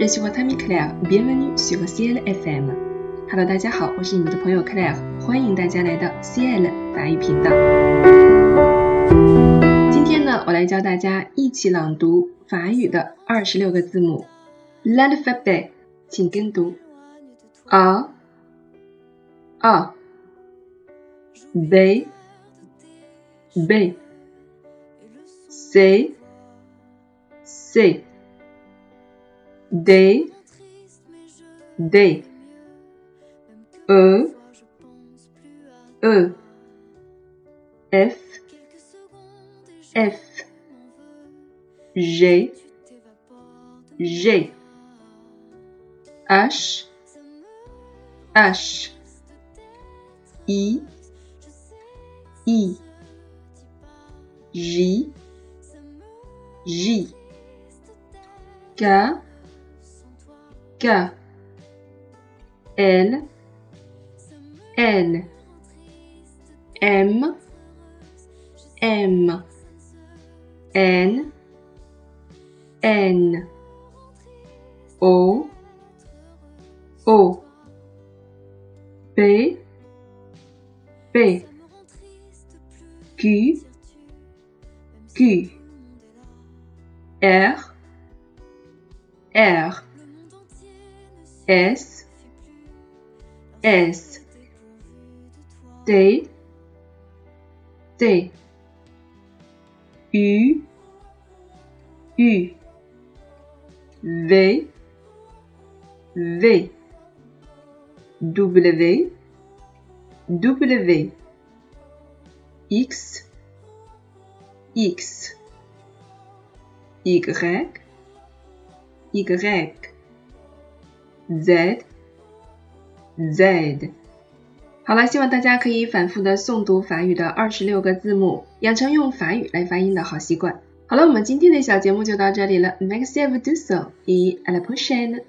je suis votre ami Claire. Bienvenue sur CL FM. Hello，大家好，我是你们的朋友 Claire，欢迎大家来到 CL 法语频道。今天呢，我来教大家一起朗读法语的二十六个字母 l'alphabet，请跟读 a a b b c c D, D, E, E, F, F, G, G, H, H, I, I, J, J, K, K. L L M. M. N. N. O. O. P. P. Q. Q. R. R S S T T. U U. V V. W W. X X. Y Y Z Z，好了，希望大家可以反复的诵读法语的二十六个字母，养成用法语来发音的好习惯。好了，我们今天的小节目就到这里了。Merci à vous tous et à la prochaine。